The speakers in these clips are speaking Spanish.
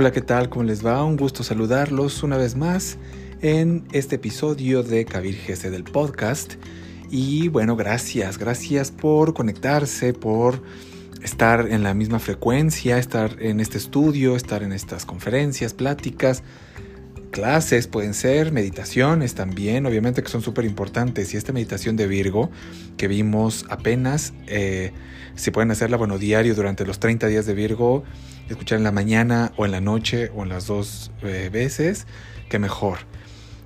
Hola, ¿qué tal? ¿Cómo les va? Un gusto saludarlos una vez más en este episodio de Kabir GC del podcast. Y bueno, gracias, gracias por conectarse, por estar en la misma frecuencia, estar en este estudio, estar en estas conferencias, pláticas, clases, pueden ser meditaciones también, obviamente que son súper importantes. Y esta meditación de Virgo que vimos apenas, eh, si pueden hacerla, bueno, diario durante los 30 días de Virgo, escuchar en la mañana o en la noche o en las dos eh, veces, que mejor.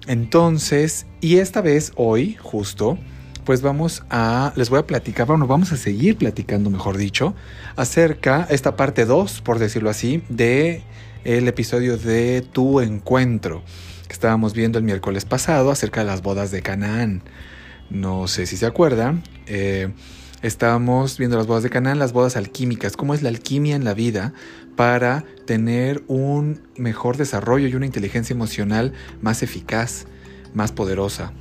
Entonces, y esta vez, hoy, justo, pues vamos a, les voy a platicar, bueno, vamos a seguir platicando, mejor dicho, acerca, esta parte 2, por decirlo así, de el episodio de Tu Encuentro, que estábamos viendo el miércoles pasado acerca de las bodas de Canaán. No sé si se acuerdan. Eh, estábamos viendo las bodas de Canaán, las bodas alquímicas, cómo es la alquimia en la vida para tener un mejor desarrollo y una inteligencia emocional más eficaz, más poderosa.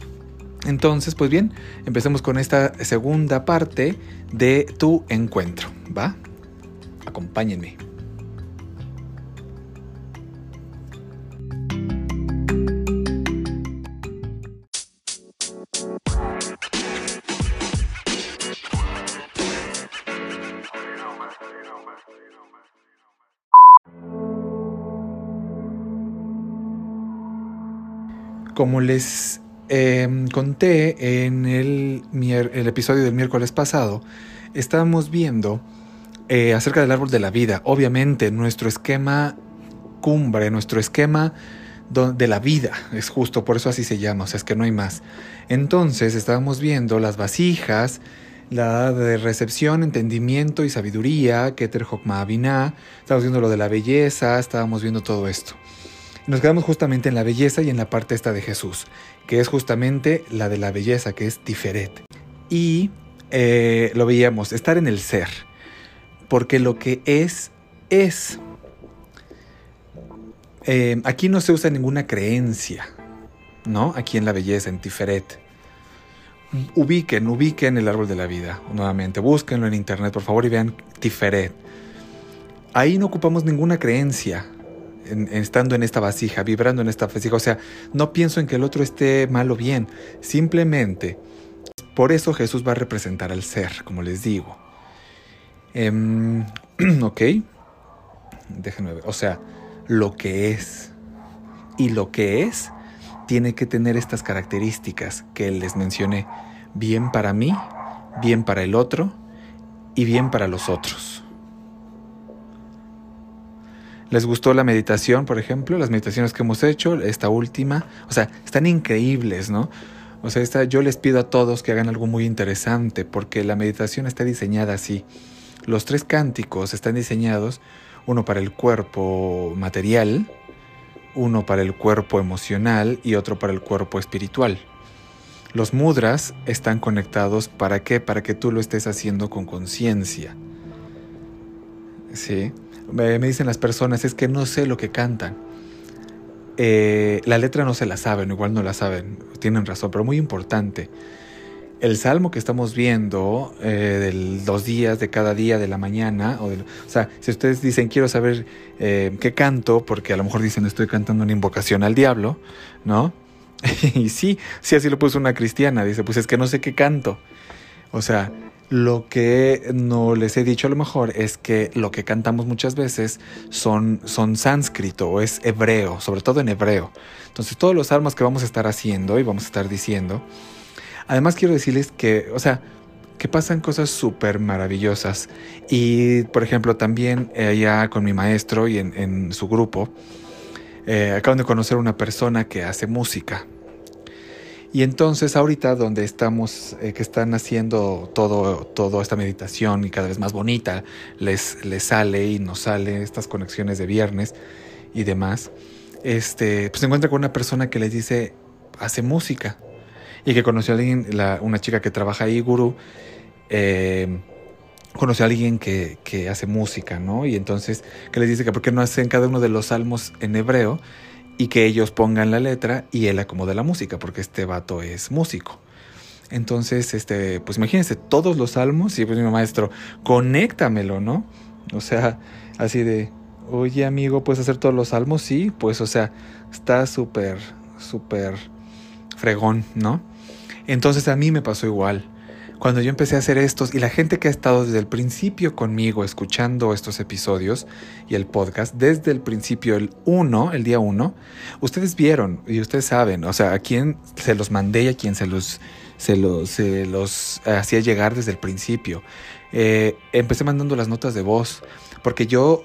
Entonces, pues bien, empecemos con esta segunda parte de tu encuentro, ¿va? Acompáñenme. Como les em, conté en el, episodio del miércoles pasado, estábamos viendo eh, acerca del árbol de la vida. Obviamente, nuestro esquema cumbre, nuestro esquema de la vida, es justo, por eso así se llama, o sea, es que no hay más. Entonces, estábamos viendo las vasijas, la de recepción, entendimiento y sabiduría, Keter Hokma estábamos viendo lo de la belleza, estábamos viendo todo esto. Nos quedamos justamente en la belleza y en la parte esta de Jesús, que es justamente la de la belleza, que es Tiferet. Y eh, lo veíamos, estar en el ser, porque lo que es, es. Eh, aquí no se usa ninguna creencia, ¿no? Aquí en la belleza, en Tiferet. Ubiquen, ubiquen el árbol de la vida, nuevamente, búsquenlo en internet, por favor, y vean Tiferet. Ahí no ocupamos ninguna creencia, estando en esta vasija, vibrando en esta vasija. O sea, no pienso en que el otro esté mal o bien. Simplemente, por eso Jesús va a representar al ser, como les digo. Em, ok. Déjenme ver. O sea, lo que es. Y lo que es tiene que tener estas características que les mencioné. Bien para mí, bien para el otro y bien para los otros. ¿Les gustó la meditación, por ejemplo? Las meditaciones que hemos hecho, esta última. O sea, están increíbles, ¿no? O sea, esta, yo les pido a todos que hagan algo muy interesante porque la meditación está diseñada así. Los tres cánticos están diseñados, uno para el cuerpo material, uno para el cuerpo emocional y otro para el cuerpo espiritual. Los mudras están conectados para qué? Para que tú lo estés haciendo con conciencia. ¿Sí? Me dicen las personas, es que no sé lo que cantan. Eh, la letra no se la saben, igual no la saben, tienen razón, pero muy importante. El salmo que estamos viendo, eh, los días de cada día de la mañana, o, sea, si ustedes dicen quiero saber eh, qué canto, porque a lo mejor dicen estoy cantando una invocación al diablo, ¿no? y sí, sí así lo puso una cristiana, dice, pues es que no sé qué canto. O sea, lo que no les he dicho a lo mejor es que lo que cantamos muchas veces son, son sánscrito o es hebreo, sobre todo en hebreo. Entonces todos los salmos que vamos a estar haciendo y vamos a estar diciendo, además quiero decirles que, o sea, que pasan cosas súper maravillosas. Y por ejemplo también allá con mi maestro y en, su grupo, eh, acaban de conocer una persona que hace música. Y entonces ahorita donde estamos, eh, que están haciendo todo, esta meditación y cada vez más bonita, les, les sale y nos sale estas conexiones de viernes y demás, este, pues se encuentra con una persona que les dice, hace música. Y que conoció a alguien, una chica que trabaja ahí, Guru, eh, conoció a alguien que, que, hace música, ¿no? Y entonces que les dice que por qué no hacen cada uno de los salmos en hebreo y que ellos pongan la letra y él acomode la música, porque este vato es músico. Entonces, este, pues imagínense todos los salmos y pues mi maestro, conéctamelo, ¿no? O sea, así de, oye amigo, ¿puedes hacer todos los salmos? Sí, pues o sea, está súper, súper fregón, ¿no? Entonces a mí me pasó igual. Cuando yo empecé a hacer estos y la gente que ha estado desde el principio conmigo escuchando estos episodios y el podcast, desde el principio, el 1, el día 1, ustedes vieron y ustedes saben, o sea, a quién se los mandé y a quién se los, se los, se los hacía llegar desde el principio. Eh, empecé mandando las notas de voz porque yo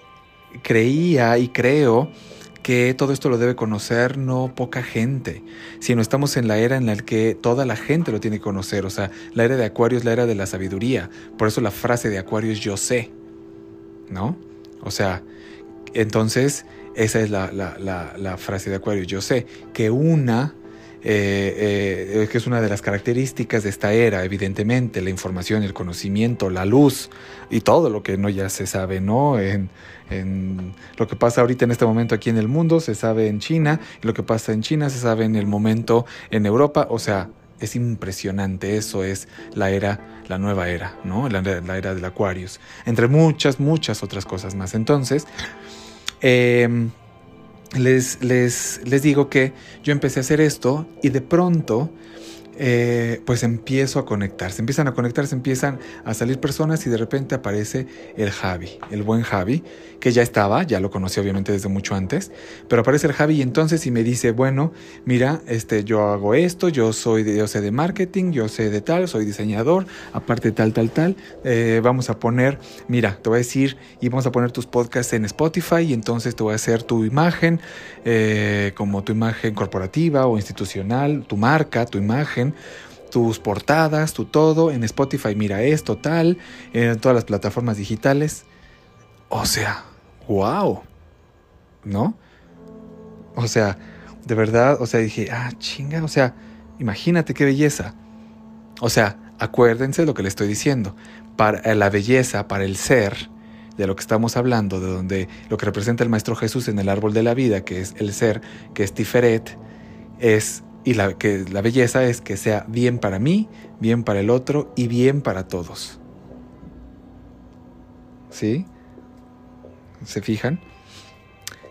creía y creo que todo esto lo debe conocer no poca gente, sino estamos en la era en la que toda la gente lo tiene que conocer, o sea, la era de Acuario es la era de la sabiduría, por eso la frase de Acuario es yo sé, ¿no? O sea, entonces esa es la, la frase de Acuario, yo sé, que una eh, eh, que es una de las características de esta era, evidentemente, la información, el conocimiento, la luz y todo lo que no ya se sabe, ¿no? En, lo que pasa ahorita en este momento aquí en el mundo se sabe en China, y lo que pasa en China se sabe en el momento en Europa, o sea, es impresionante, eso es la era, la nueva era, ¿no? La, la era del Aquarius, entre muchas, muchas otras cosas más. Entonces, eh, les, les, les digo que yo empecé a hacer esto y de pronto eh, pues empiezo a conectar. Se empiezan a conectar, se empiezan a salir personas y de repente aparece el Javi, el buen Javi, que ya estaba, ya lo conocí obviamente desde mucho antes, pero aparece el Javi y entonces y me dice, bueno, mira, este, yo hago esto, yo soy de, yo sé de marketing, yo sé de tal, soy diseñador, aparte tal, tal, tal, eh, vamos a poner, mira, te voy a decir y vamos a poner tus podcasts en Spotify y entonces te voy a hacer tu imagen, eh, como tu imagen corporativa o institucional, tu marca, tu imagen tus portadas, tu todo en Spotify, mira esto, tal, en todas las plataformas digitales. O sea, wow, ¿no? O sea, de verdad, o sea, dije, ah, chinga, o sea, imagínate qué belleza. O sea, acuérdense de lo que le estoy diciendo. Para la belleza, para el ser, de lo que estamos hablando, de donde lo que representa el Maestro Jesús en el árbol de la vida, que es el ser, que es Tiferet, es y la, que la belleza es que sea bien para mí, bien para el otro y bien para todos. ¿Sí? ¿Se fijan?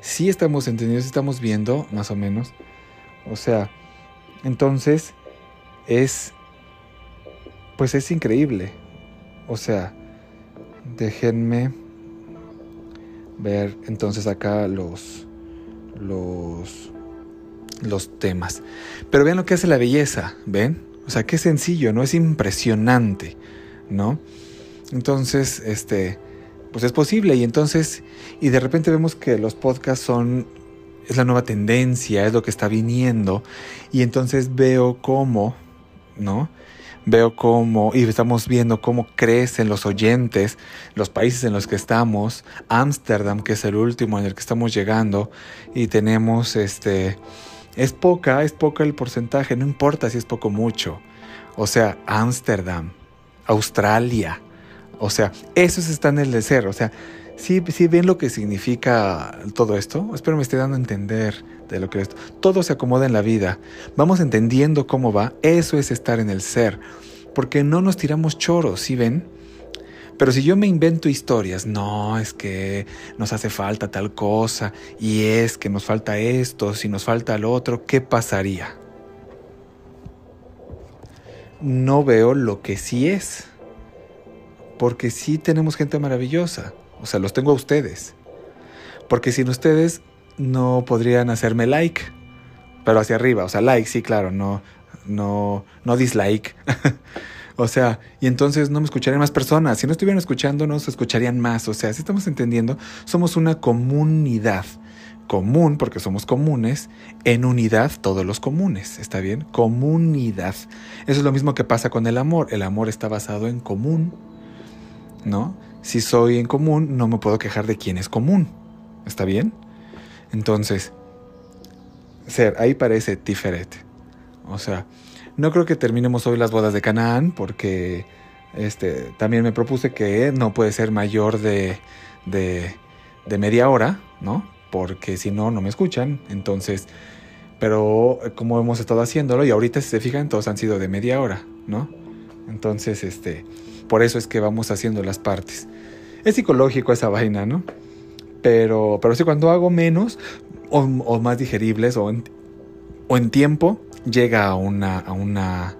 Sí estamos entendiendo, sí estamos viendo, más o menos. O sea, entonces es, pues es increíble. O sea, déjenme ver entonces acá los, los, los temas. Pero vean lo que hace la belleza, ¿ven? O sea, qué sencillo, ¿no? Es impresionante, ¿no? Entonces, este, pues es posible y entonces, y de repente vemos que los podcasts son, es la nueva tendencia, es lo que está viniendo, y entonces veo cómo, ¿no? Veo cómo, y estamos viendo cómo crecen los oyentes, los países en los que estamos, Ámsterdam, que es el último en el que estamos llegando, y tenemos este es poca, es poca el porcentaje, no importa si es poco o mucho. O sea, Ámsterdam, Australia. O sea, esos están en el ser. O sea, si ¿sí, ven lo que significa todo esto. Espero me esté dando a entender de lo que es. Todo se acomoda en la vida. Vamos entendiendo cómo va. Eso es estar en el ser. Porque no nos tiramos choros, ¿sí ven? Pero si yo me invento historias, no, es que nos hace falta tal cosa, y es que nos falta esto, si nos falta lo otro, ¿qué pasaría? No veo lo que sí es. Porque sí tenemos gente maravillosa. O sea, los tengo a ustedes. Porque sin ustedes no podrían hacerme like. Pero hacia arriba. O sea, like, sí, claro, no, no, no dislike. O sea, y entonces no me escucharían más personas. Si no estuvieran escuchando, no se escucharían más. O sea, si estamos entendiendo, somos una comunidad. Común, porque somos comunes, en unidad todos los comunes, ¿está bien? Comunidad. Eso es lo mismo que pasa con el amor. El amor está basado en común, ¿no? Si soy en común, no me puedo quejar de quién es común, ¿está bien? Entonces, ser, ahí parece diferente. O sea, no creo que terminemos hoy las bodas de Canaán porque este, también me propuse que no puede ser mayor de, de, media hora, ¿no? Porque si no, no me escuchan. Entonces, pero como hemos estado haciéndolo y ahorita si se fijan, todos han sido de media hora, ¿no? Entonces, este, por eso es que vamos haciendo las partes. Es psicológico esa vaina, ¿no? Pero, pero sí, cuando hago menos o, más digeribles o o en tiempo, llega a una, a una,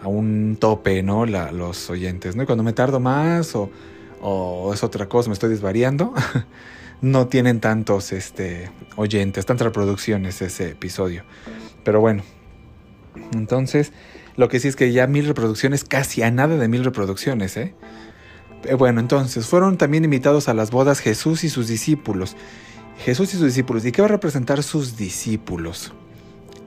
a un tope, ¿no? Los oyentes, ¿no? Y cuando me tardo más o, o es otra cosa, me estoy desvariando, no tienen tantos este, oyentes, tantas reproducciones ese episodio. Pero bueno, entonces, lo que sí es que ya mil reproducciones, casi a nada de mil reproducciones, ¿eh? eh bueno, entonces, fueron también invitados a las bodas Jesús y sus discípulos. Jesús y sus discípulos. ¿Y qué va a representar sus discípulos?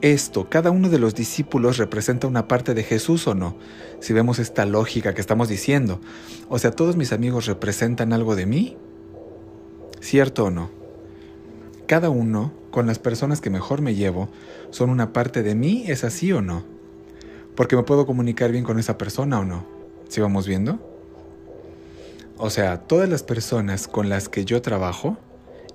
Esto, cada uno de los discípulos representa una parte de Jesús o no, si vemos esta lógica que estamos diciendo. O sea, todos mis amigos representan algo de mí, ¿cierto o no? Cada uno, con las personas que mejor me llevo, son una parte de mí, ¿es así o no? Porque me puedo comunicar bien con esa persona o no. ¿Sí vamos viendo? O sea, todas las personas con las que yo trabajo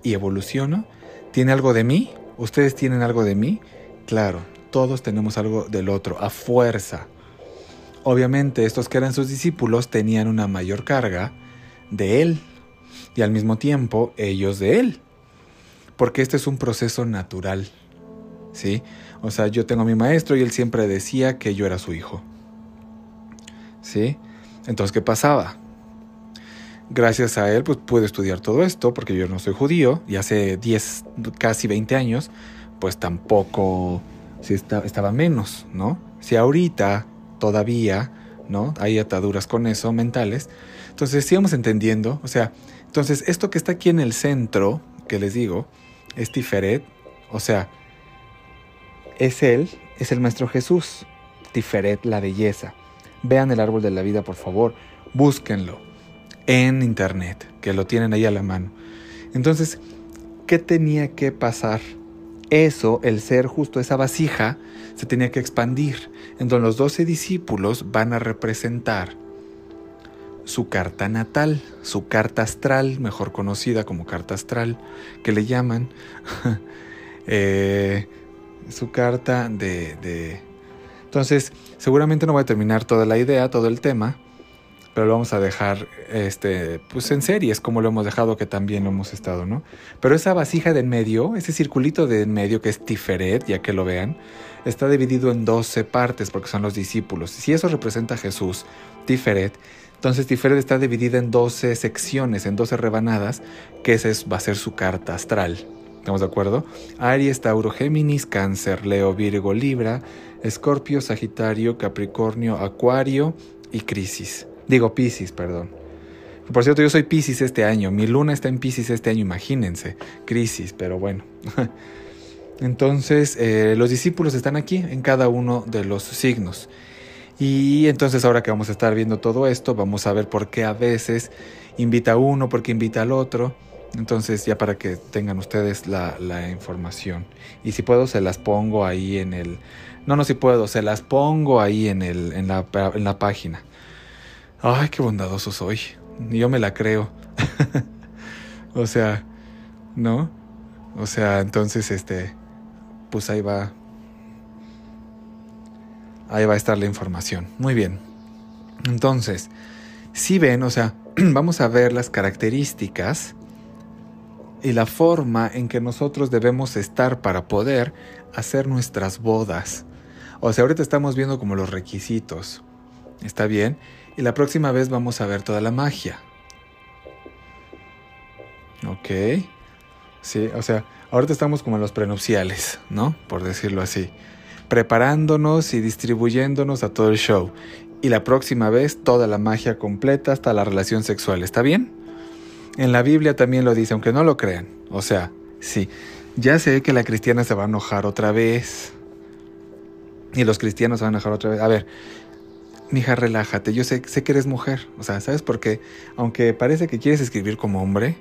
y evoluciono, ¿tienen algo de mí? ¿Ustedes tienen algo de mí? Claro, todos tenemos algo del otro, a fuerza. Obviamente estos que eran sus discípulos tenían una mayor carga de Él y al mismo tiempo ellos de Él. Porque este es un proceso natural. ¿Sí? O sea, yo tengo a mi maestro y él siempre decía que yo era su hijo. ¿Sí? Entonces, ¿qué pasaba? Gracias a él, pues pude estudiar todo esto, porque yo no soy judío, y hace 10, casi 20 años, pues tampoco si estaba menos, ¿no? Si ahorita todavía, ¿no? Hay ataduras con eso mentales. Entonces, sigamos entendiendo, o sea, entonces esto que está aquí en el centro, que les digo, es Tiferet, o sea, es Él, es el Maestro Jesús, Tiferet, la belleza. Vean el árbol de la vida, por favor, búsquenlo en internet, que lo tienen ahí a la mano. Entonces, ¿qué tenía que pasar? Eso, el ser justo esa vasija, se tenía que expandir. Entonces los doce discípulos van a representar su carta natal, su carta astral, mejor conocida como carta astral, que le llaman, eh, su carta de, de... Entonces, seguramente no voy a terminar toda la idea, todo el tema, pero lo vamos a dejar este, pues en series, como lo hemos dejado que también lo hemos estado, ¿no? Pero esa vasija de en medio, ese circulito de en medio que es Tiferet, ya que lo vean, está dividido en 12 partes porque son los discípulos. Si eso representa a Jesús, Tiferet, entonces Tiferet está dividida en 12 secciones, en 12 rebanadas, que esa va a ser su carta astral. ¿Estamos de acuerdo? Aries, Tauro, Géminis, Cáncer, Leo, Virgo, Libra, Escorpio, Sagitario, Capricornio, Acuario y Crisis. Digo Pisces, perdón. Por cierto, yo soy Pisces este año. Mi luna está en Pisces este año, imagínense. Crisis, pero bueno. Entonces, eh, los discípulos están aquí en cada uno de los signos. Y entonces ahora que vamos a estar viendo todo esto, vamos a ver por qué a veces invita a uno, por qué invita al otro. Entonces ya para que tengan ustedes la, la, información. Y si puedo, se las pongo ahí en el... No, no, si puedo, se las pongo ahí en, el, en, la, en la página. Ay, qué bondadoso soy. Yo me la creo. o sea, ¿no? O sea, entonces, este, pues ahí va. Ahí va a estar la información. Muy bien. Entonces, si ven, o sea, vamos a ver las características y la forma en que nosotros debemos estar para poder hacer nuestras bodas. O sea, ahorita estamos viendo como los requisitos. ¿Está bien? Y la próxima vez vamos a ver toda la magia. Ok. Sí, o sea, ahorita estamos como en los prenupciales, ¿no? Por decirlo así. Preparándonos y distribuyéndonos a todo el show. Y la próxima vez toda la magia completa hasta la relación sexual. ¿Está bien? En la Biblia también lo dice, aunque no lo crean. O sea, sí. Ya sé que la cristiana se va a enojar otra vez. Y los cristianos se van a enojar otra vez. A ver, mija, relájate, yo sé, sé que eres mujer, o sea, ¿sabes por qué? Aunque parece que quieres escribir como hombre,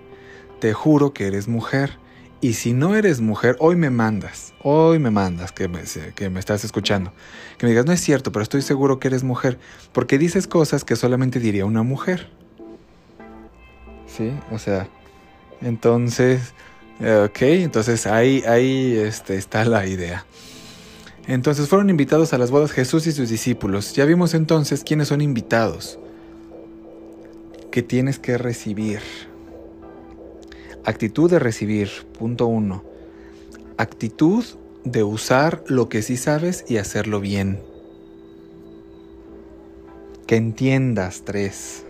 te juro que eres mujer. Y si no eres mujer, hoy me mandas, hoy me mandas que me, que me estás escuchando. Que me digas, no es cierto, pero estoy seguro que eres mujer. Porque dices cosas que solamente diría una mujer. ¿Sí? O sea, entonces, ok, entonces ahí, ahí este, está la idea. Entonces fueron invitados a las bodas Jesús y sus discípulos. Ya vimos entonces quiénes son invitados. Que tienes que recibir. Actitud de recibir, punto uno. Actitud de usar lo que sí sabes y hacerlo bien. Que entiendas, tres,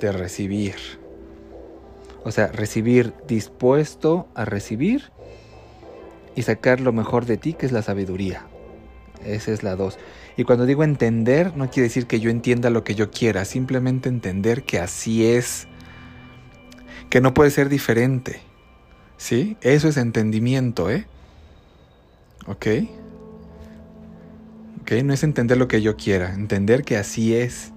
de recibir. O sea, recibir dispuesto a recibir y sacar lo mejor de ti, que es la sabiduría. Esa es la dos. Y cuando digo entender, no quiere decir que yo entienda lo que yo quiera, simplemente entender que así es, que no puede ser diferente. ¿Sí? Eso es entendimiento, ¿eh? ¿Ok? ¿Ok? No es entender lo que yo quiera, entender que así es.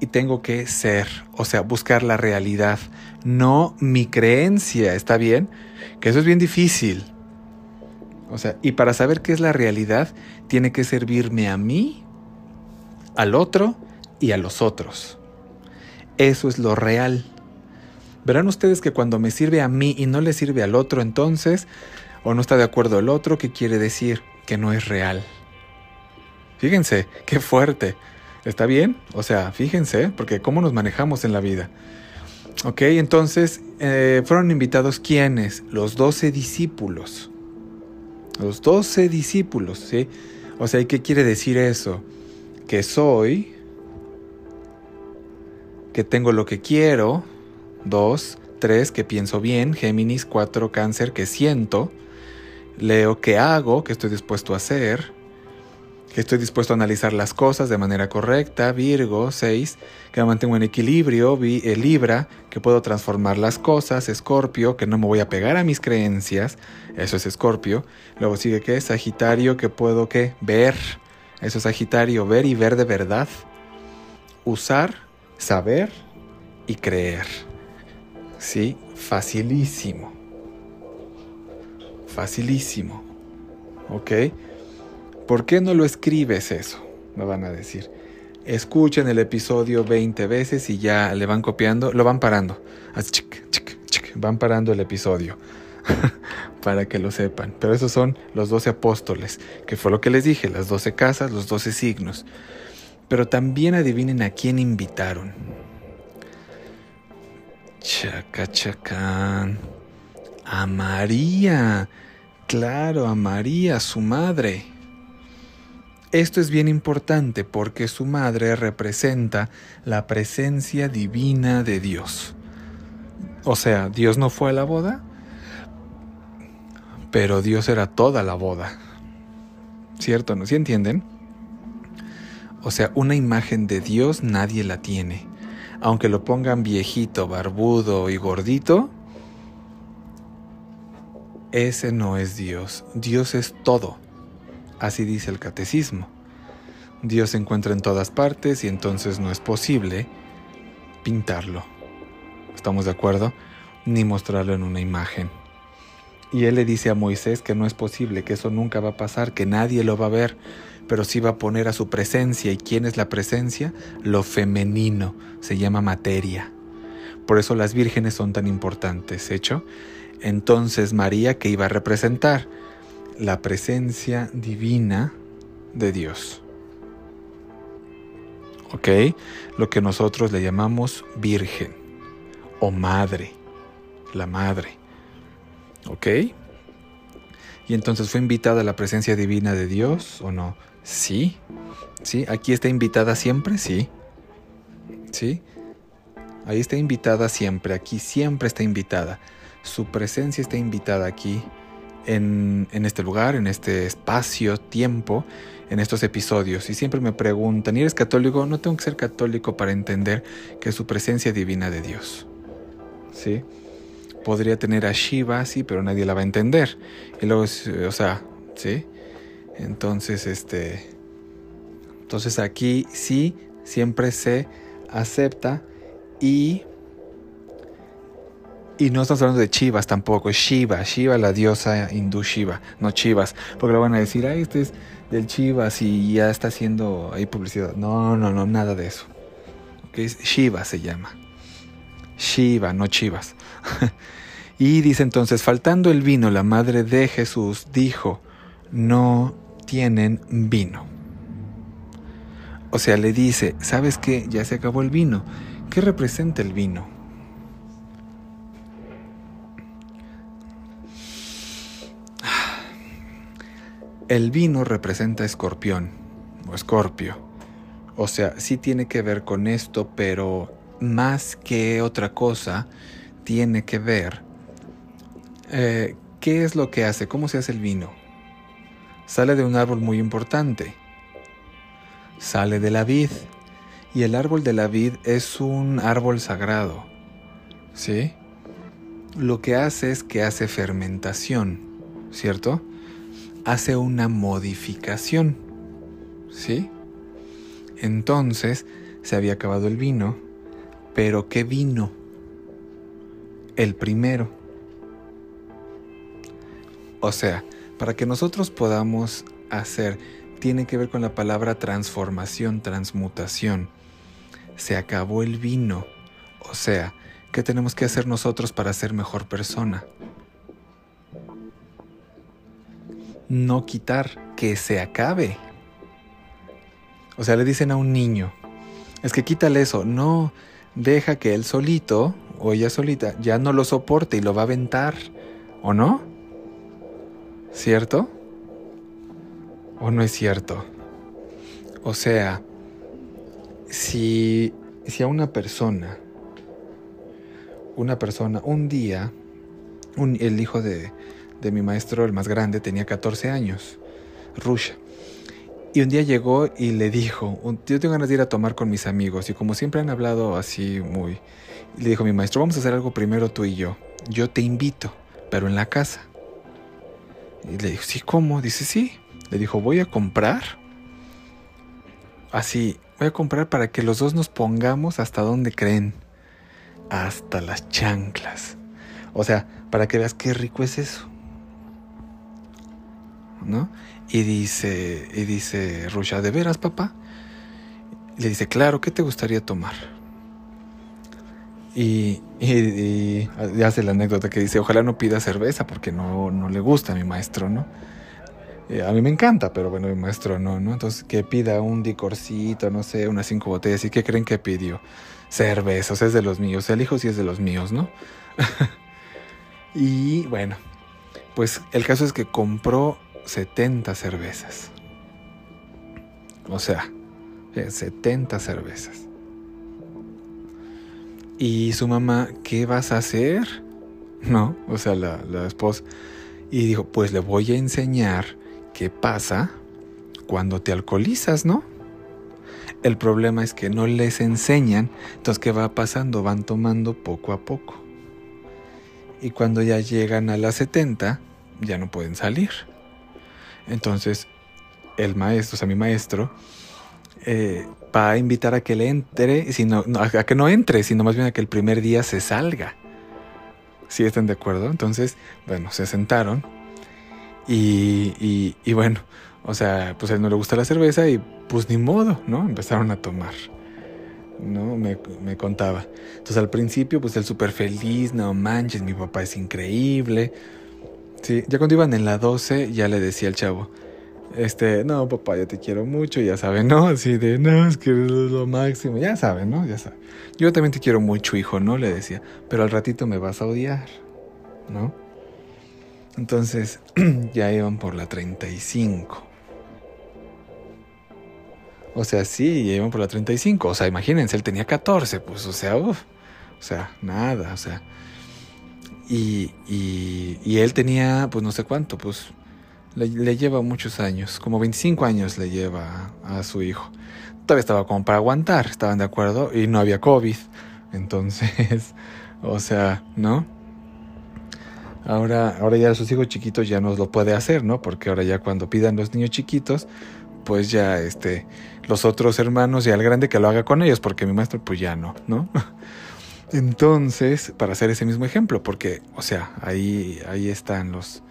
Y tengo que ser, o sea, buscar la realidad, no mi creencia, ¿está bien? Que eso es bien difícil. O sea, y para saber qué es la realidad, tiene que servirme a mí, al otro y a los otros. Eso es lo real. Verán ustedes que cuando me sirve a mí y no le sirve al otro, entonces, o no está de acuerdo el otro, ¿qué quiere decir? Que no es real. Fíjense, qué fuerte. ¿Está bien? O sea, fíjense, porque cómo nos manejamos en la vida. Ok, entonces, eh, fueron invitados quiénes? Los doce discípulos. Los doce discípulos, ¿sí? O sea, qué quiere decir eso? Que soy, que tengo lo que quiero, dos, tres, que pienso bien, Géminis, cuatro, cáncer, que siento, Leo, que hago, que estoy dispuesto a hacer, estoy dispuesto a analizar las cosas de manera correcta, Virgo 6, que me mantengo en equilibrio, eh, Libra, que puedo transformar las cosas, Escorpio, que no me voy a pegar a mis creencias, eso es Escorpio, luego sigue que Sagitario, que puedo que ver, eso es Sagitario, ver y ver de verdad, usar, saber y creer. Sí, facilísimo. Facilísimo. ¿Ok? ¿Por qué no lo escribes eso? Me van a decir. Escuchen el episodio 20 veces y ya le van copiando, lo van parando. van parando el episodio. para que lo sepan. Pero esos son los 12 apóstoles, que fue lo que les dije, las 12 casas, los 12 signos. Pero también adivinen a quién invitaron. Chacachacán. A María. Claro, a María, su madre. Esto es bien importante porque su madre representa la presencia divina de Dios. O sea, Dios no fue a la boda, pero Dios era toda la boda. ¿Cierto? ¿No? ¿Sí entienden? O sea, una imagen de Dios nadie la tiene. Aunque lo pongan viejito, barbudo y gordito, ese no es Dios. Dios es todo. Así dice el catecismo. Dios se encuentra en todas partes y entonces no es posible pintarlo. ¿Estamos de acuerdo? Ni mostrarlo en una imagen. Y él le dice a Moisés que no es posible, que eso nunca va a pasar, que nadie lo va a ver, pero sí va a poner a su presencia. ¿Y quién es la presencia? Lo femenino, se llama materia. Por eso las vírgenes son tan importantes, ¿hecho? Entonces María, que iba a representar? La presencia divina de Dios. ¿Ok? Lo que nosotros le llamamos virgen o madre, la madre. ¿Ok? Y entonces fue invitada a la presencia divina de Dios o no? Sí. ¿Sí? ¿Aquí está invitada siempre? Sí. ¿Sí? Ahí está invitada siempre, aquí siempre está invitada. Su presencia está invitada aquí en, este lugar, en este espacio, tiempo, en estos episodios. Y siempre me preguntan, ¿y eres católico? No tengo que ser católico para entender que es su presencia divina de Dios. ¿Sí? Podría tener a Shiva, sí, pero nadie la va a entender. Y luego, o sea, ¿sí? Entonces, este... Entonces aquí sí, siempre se acepta y y no estamos hablando de Chivas tampoco, Shiva, Shiva la diosa hindú Shiva, no Chivas, porque lo van a decir, ay, este es del Chivas y ya está haciendo ahí publicidad. No, no, no, nada de eso. Okay, Shiva se llama. Shiva, no Chivas. y dice entonces, faltando el vino, la madre de Jesús dijo, no tienen vino. O sea, le dice, ¿sabes qué? Ya se acabó el vino. ¿Qué representa el vino? El vino representa escorpión o escorpio. O sea, sí tiene que ver con esto, pero más que otra cosa, tiene que ver eh, qué es lo que hace, cómo se hace el vino. Sale de un árbol muy importante. Sale de la vid. Y el árbol de la vid es un árbol sagrado. ¿Sí? Lo que hace es que hace fermentación, ¿cierto? Hace una modificación. ¿Sí? Entonces se había acabado el vino, pero ¿qué vino? El primero. O sea, para que nosotros podamos hacer, tiene que ver con la palabra transformación, transmutación. Se acabó el vino. O sea, ¿qué tenemos que hacer nosotros para ser mejor persona? No quitar, que se acabe. O sea, le dicen a un niño, es que quítale eso. No, deja que él solito o ella solita ya no lo soporte y lo va a aventar. ¿O no? ¿Cierto? ¿O no es cierto? O sea, si, si a una persona, una persona, un día, el hijo de, de mi maestro, el más grande, tenía 14 años, Rusha. Y un día llegó y le dijo, yo tengo ganas de ir a tomar con mis amigos y como siempre han hablado así muy... Le dijo mi maestro, vamos a hacer algo primero tú y yo. Yo te invito, pero en la casa. Y le dijo, sí, ¿cómo? Dice, sí. Le dijo, voy a comprar. Así, voy a comprar para que los dos nos pongamos hasta donde creen. Hasta las chanclas. O sea, para que veas qué rico es eso. ¿No? Y dice, y dice Rusha, ¿de veras, papá? le dice, claro, ¿qué te gustaría tomar? Y, y, hace la anécdota que dice, ojalá no pida cerveza porque no, no le gusta a mi maestro, ¿no? Eh, a mí me encanta, pero bueno, mi maestro no, ¿no? Entonces, que pida un dicorcito, no sé, unas cinco botellas. ¿Y qué creen que pidió? Cerveza, o sea, es de los míos. El hijo sí es de los míos, ¿no? y bueno, pues el caso es que compró 70 cervezas. O sea, 70 cervezas. Y su mamá, ¿qué vas a hacer? No, o sea, la, la esposa. Y dijo, pues le voy a enseñar qué pasa cuando te alcoholizas, ¿no? El problema es que no les enseñan, entonces ¿qué va pasando? Van tomando poco a poco. Y cuando ya llegan a las 70, ya no pueden salir. Entonces, el maestro, o sea, mi maestro, eh, va a invitar a que le entre, sino, a que no entre, sino más bien a que el primer día se salga. ¿Sí están de acuerdo? Entonces, bueno, se sentaron y, y, bueno, o sea, pues a él no le gusta la cerveza y pues ni modo, ¿no? Empezaron a tomar. ¿no? Me, me, contaba. Entonces al principio, pues él súper feliz, no manches, mi papá es increíble. Sí, ya cuando iban en la 12 ya le decía al chavo, este, no, papá, yo te quiero mucho, ya saben, ¿no? Así de, no, es que es lo máximo, ya saben, ¿no? Ya saben. Yo también te quiero mucho, hijo, ¿no? Le decía, pero al ratito me vas a odiar, ¿no? Entonces, ya iban por la 35. O sea, sí, ya iban por la 35. O sea, imagínense, él tenía 14, pues, o sea, uff. O sea, nada, o sea, y, y, él tenía, pues no sé cuánto, pues le, lleva muchos años, como 25 años le lleva a, su hijo. Todavía estaba como para aguantar, estaban de acuerdo, y no había COVID. Entonces, o sea, ¿no? Ahora, ahora ya sus hijos chiquitos ya no lo puede hacer, ¿no? Porque ahora ya cuando pidan los niños chiquitos, pues ya este, los otros hermanos y al grande que lo haga con ellos, porque mi maestro pues ya no, ¿no? Entonces, para hacer ese mismo ejemplo, porque, o sea, ahí, ahí están los...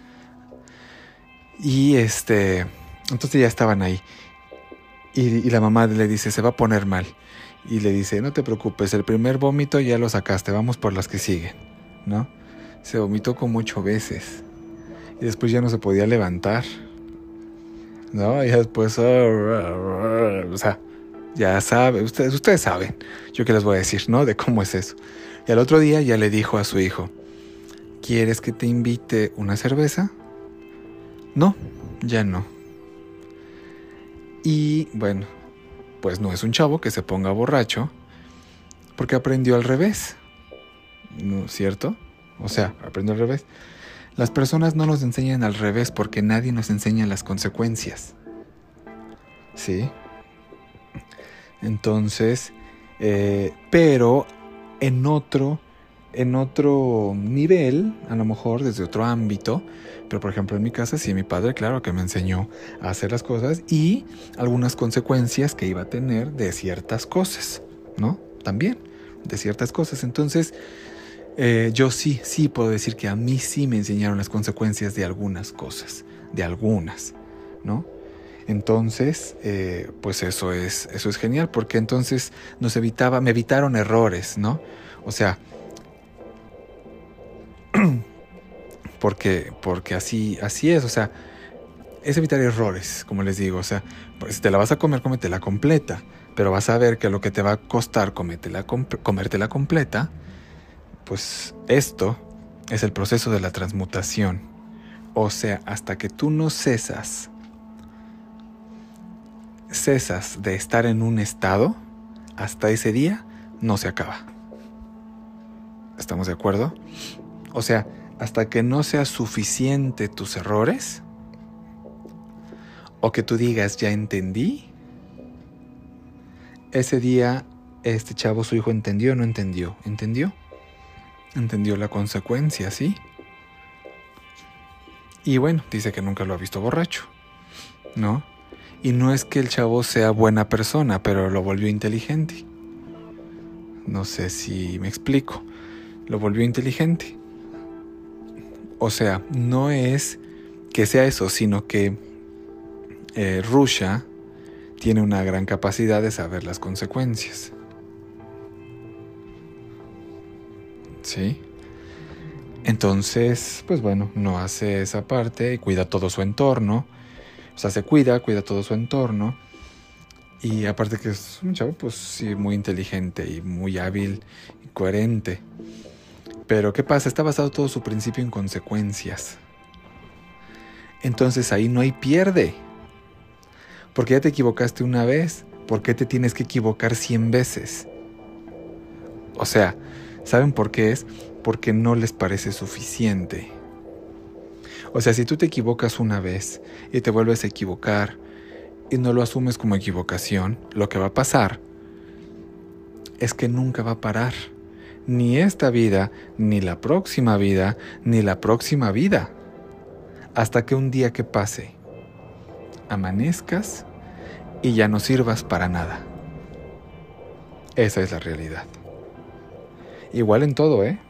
Y este, entonces ya estaban ahí. Y, la mamá le dice, se va a poner mal. Y le dice, no te preocupes, el primer vómito ya lo sacaste, vamos por las que siguen, ¿no? Se vomitó como ocho veces. Y después ya no se podía levantar. ¿No? Y después, o sea, ya sabe, ustedes, ustedes saben, yo qué les voy a decir, ¿no? De cómo es eso. Y al otro día ya le dijo a su hijo, ¿quieres que te invite una cerveza? No, ya no. Y bueno, pues no es un chavo que se ponga borracho porque aprendió al revés. ¿No es cierto? O sea, aprendió al revés. Las personas no nos enseñan al revés porque nadie nos enseña las consecuencias. ¿Sí? Entonces, eh, pero en otro, en otro nivel, a lo mejor desde otro ámbito, pero por ejemplo en mi casa sí, mi padre, claro que me enseñó a hacer las cosas y algunas consecuencias que iba a tener de ciertas cosas, ¿no? También, de ciertas cosas. Entonces, eh, yo sí, sí puedo decir que a mí sí me enseñaron las consecuencias de algunas cosas, de algunas, ¿no? Entonces, eh, pues eso es, eso es genial, porque entonces nos evitaba, me evitaron errores, ¿no? O sea, porque, porque así, así es, o sea, es evitar errores, como les digo, o sea, pues, si te la vas a comer, cómetela completa, pero vas a ver que lo que te va a costar comértela completa, pues esto es el proceso de la transmutación. O sea, hasta que tú no cesas cesas de estar en un estado, hasta ese día no se acaba. ¿Estamos de acuerdo? O sea, hasta que no sea suficiente tus errores, o que tú digas, ya entendí, ese día este chavo, su hijo, entendió o no entendió. ¿Entendió? Entendió la consecuencia, ¿sí? Y bueno, dice que nunca lo ha visto borracho, ¿no? Y no es que el chavo sea buena persona, pero lo volvió inteligente. No sé si me explico. Lo volvió inteligente. O sea, no es que sea eso, sino que eh, tiene una gran capacidad de saber las consecuencias. ¿Sí? Entonces, pues bueno, no hace esa parte y cuida todo su entorno o sea, se cuida, cuida todo su entorno. Y aparte que es un chavo, pues sí, muy inteligente y muy hábil y coherente. Pero ¿qué pasa? Está basado todo su principio en consecuencias. Entonces ahí no hay pierde. Porque ya te equivocaste una vez, ¿por qué te tienes que equivocar cien veces? O sea, ¿saben por qué es? Porque no les parece suficiente. O sea, si tú te equivocas una vez y te vuelves a equivocar y no lo asumes como equivocación, lo que va a pasar es que nunca va a parar. Ni esta vida, ni la próxima vida, ni la próxima vida. Hasta que un día que pase, amanezcas y ya no sirvas para nada. Esa es la realidad. Igual en todo, ¿eh?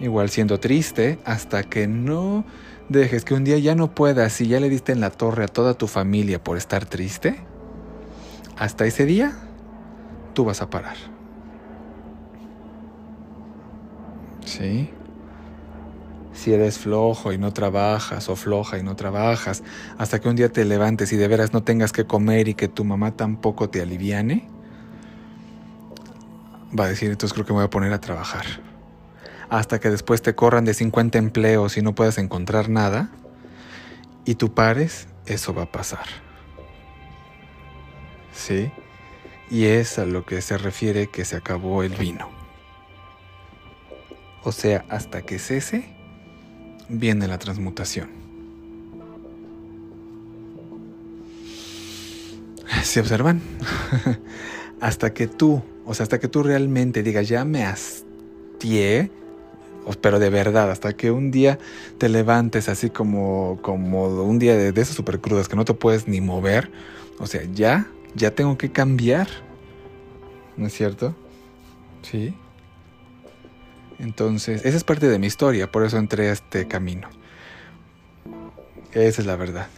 Igual siendo triste hasta que no dejes que un día ya no puedas y ya le diste en la torre a toda tu familia por estar triste, hasta ese día tú vas a parar. ¿Sí? Si eres flojo y no trabajas o floja y no trabajas, hasta que un día te levantes y de veras no tengas que comer y que tu mamá tampoco te aliviane, va a decir, entonces creo que me voy a poner a trabajar hasta que después te corran de 50 empleos y no puedas encontrar nada, y tú pares, eso va a pasar. ¿Sí? Y es a lo que se refiere que se acabó el vino. O sea, hasta que cese, viene la transmutación. ¿Se observan? hasta que tú, o sea, hasta que tú realmente digas, ya me hastié pero de verdad, hasta que un día te levantes así como, como un día de, de esas super crudas que no te puedes ni mover, o sea, ya, ya tengo que cambiar, ¿no es cierto? Sí. Entonces, esa es parte de mi historia, por eso entré a este camino. Esa es la verdad,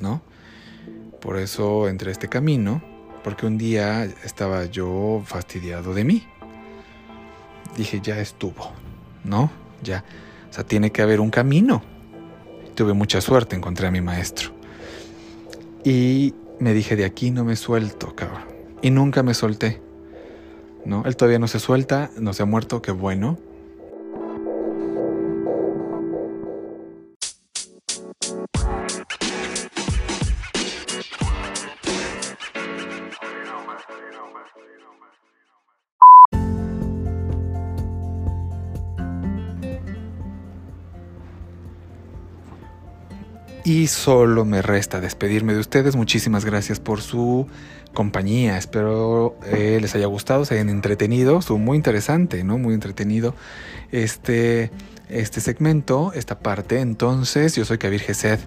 ¿no? Por eso entré a este camino, porque un día estaba yo fastidiado de mí. Dije, ya estuvo, ¿no? Ya, o sea, tiene que haber un camino. Tuve mucha suerte, encontré a mi maestro. Y me dije, de aquí no me suelto, cabrón. Y nunca me solté. ¿No? Él todavía no se suelta, no se ha muerto, qué bueno. Y solo me resta despedirme de ustedes. Muchísimas gracias por su compañía. Espero eh, les haya gustado, se hayan entretenido. Estuvo muy interesante, ¿no? Muy entretenido este, este segmento, esta parte. Entonces, yo soy Kabir Gesed.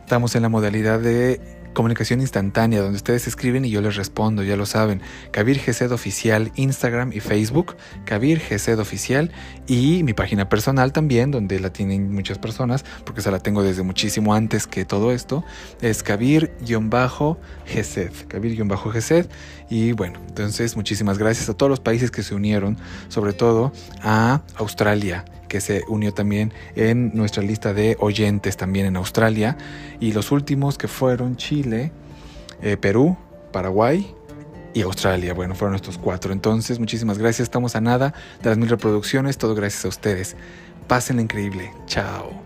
Estamos en la modalidad de comunicación instantánea, donde ustedes escriben y yo les respondo, ya lo saben. Kabir Gesed Oficial, Instagram y Facebook, Kabir Gesed Oficial y mi página personal también, donde la tienen muchas personas, porque esa la tengo desde muchísimo antes que todo esto, es Kabir-Gesed, Kabir-Gesed y bueno, entonces muchísimas gracias a todos los países que se unieron, sobre todo a Australia, que se unió también en nuestra lista de oyentes también en Australia. Y los últimos que fueron Chile, eh, Perú, Paraguay y Australia. Bueno, fueron estos cuatro. Entonces, muchísimas gracias. Estamos a nada de las mil reproducciones. Todo gracias a ustedes. Pasen increíble. Chao.